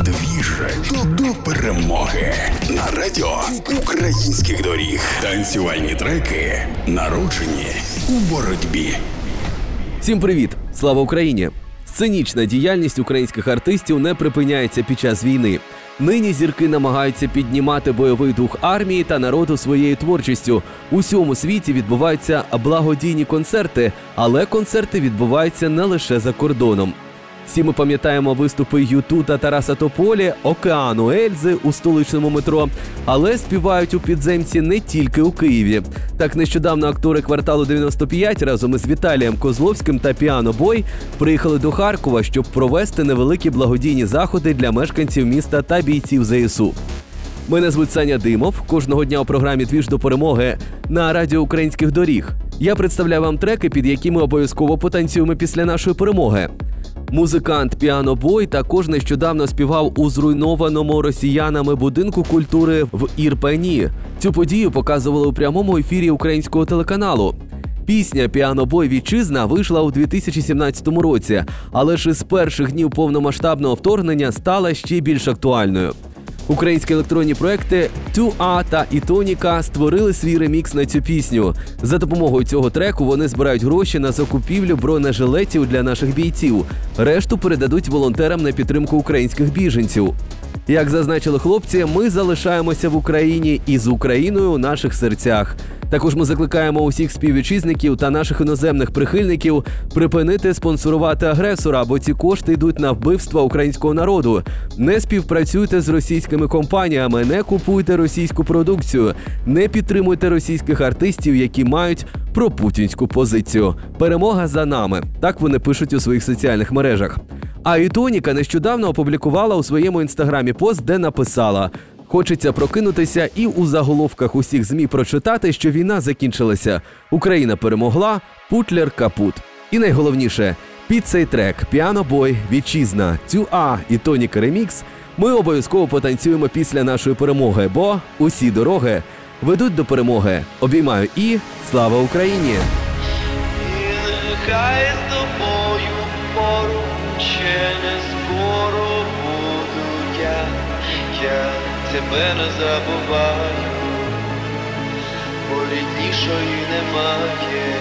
Двіж до перемоги на радіо українських доріг. Танцювальні треки народжені у боротьбі. Всім привіт! Слава Україні! Сценічна діяльність українських артистів не припиняється під час війни. Нині зірки намагаються піднімати бойовий дух армії та народу своєю творчістю. У всьому світі відбуваються благодійні концерти, але концерти відбуваються не лише за кордоном. Всі ми пам'ятаємо виступи Юту та Тараса Тополі, Океану Ельзи у столичному метро, але співають у підземці не тільки у Києві. Так нещодавно актори кварталу 95 разом із Віталієм Козловським та Піано Бой приїхали до Харкова, щоб провести невеликі благодійні заходи для мешканців міста та бійців ЗСУ. Мене звуть Саня Димов. Кожного дня у програмі Двіж до перемоги на радіо українських доріг. Я представляю вам треки, під які ми обов'язково потанцюємо після нашої перемоги. Музикант Піано Бой також нещодавно співав у зруйнованому росіянами будинку культури в Ірпені. Цю подію показували у прямому ефірі українського телеканалу. Пісня Піано Бой Вітчизна вийшла у 2017 році, але ж із перших днів повномасштабного вторгнення стала ще більш актуальною. Українські електронні проекти 2A та Ітоніка створили свій ремікс на цю пісню. За допомогою цього треку вони збирають гроші на закупівлю бронежилетів для наших бійців. Решту передадуть волонтерам на підтримку українських біженців. Як зазначили хлопці, ми залишаємося в Україні і з Україною у наших серцях. Також ми закликаємо усіх співвітчизників та наших іноземних прихильників припинити спонсорувати агресора, бо ці кошти йдуть на вбивство українського народу. Не співпрацюйте з російськими компаніями, не купуйте російську продукцію, не підтримуйте російських артистів, які мають пропутінську позицію. Перемога за нами. Так вони пишуть у своїх соціальних мережах. А Ітоніка нещодавно опублікувала у своєму інстаграмі пост, де написала: Хочеться прокинутися і у заголовках усіх змі прочитати, що війна закінчилася. Україна перемогла, Путлер капут. І найголовніше, під цей трек Піано-бой, Вітчизна, Тюа і Тоніка Ремікс ми обов'язково потанцюємо після нашої перемоги, бо усі дороги ведуть до перемоги. Обіймаю і слава Україні! Я, тебе не забуваю, бо немає,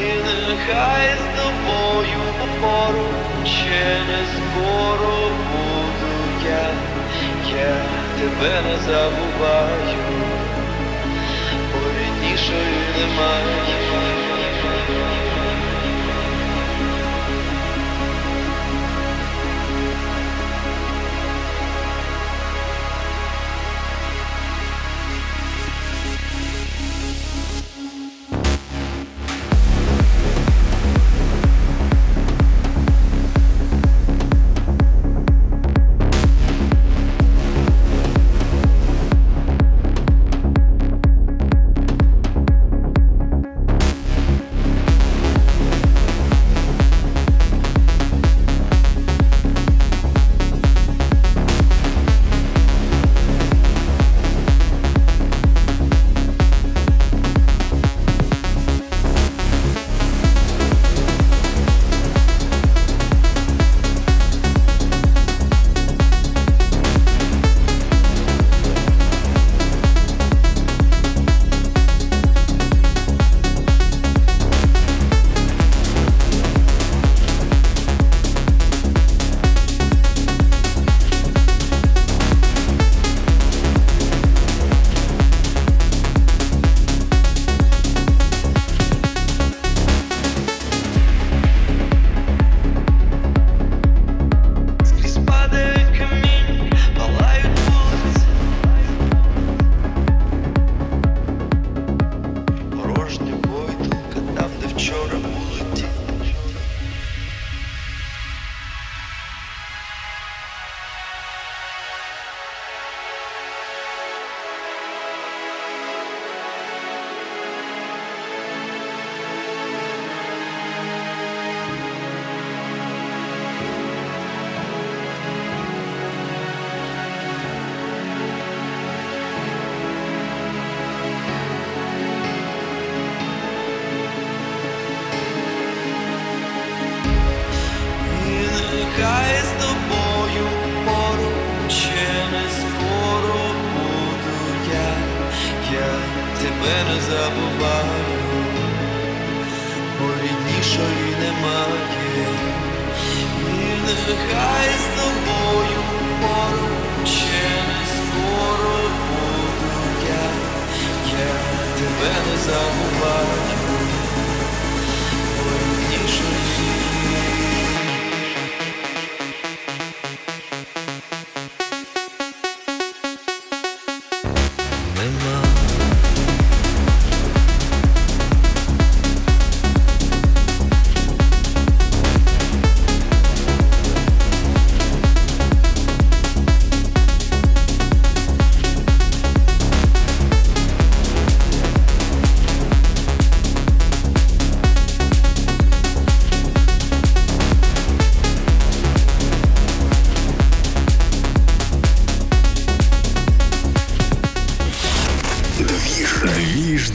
і нехай з тобою поруч не скоро буду я, я тебе не забуваю. Бо немає. мене забуває, бо ріднішої немає, і нехай з тобою поруч ще не скоро буду я, я тебе не забуваю.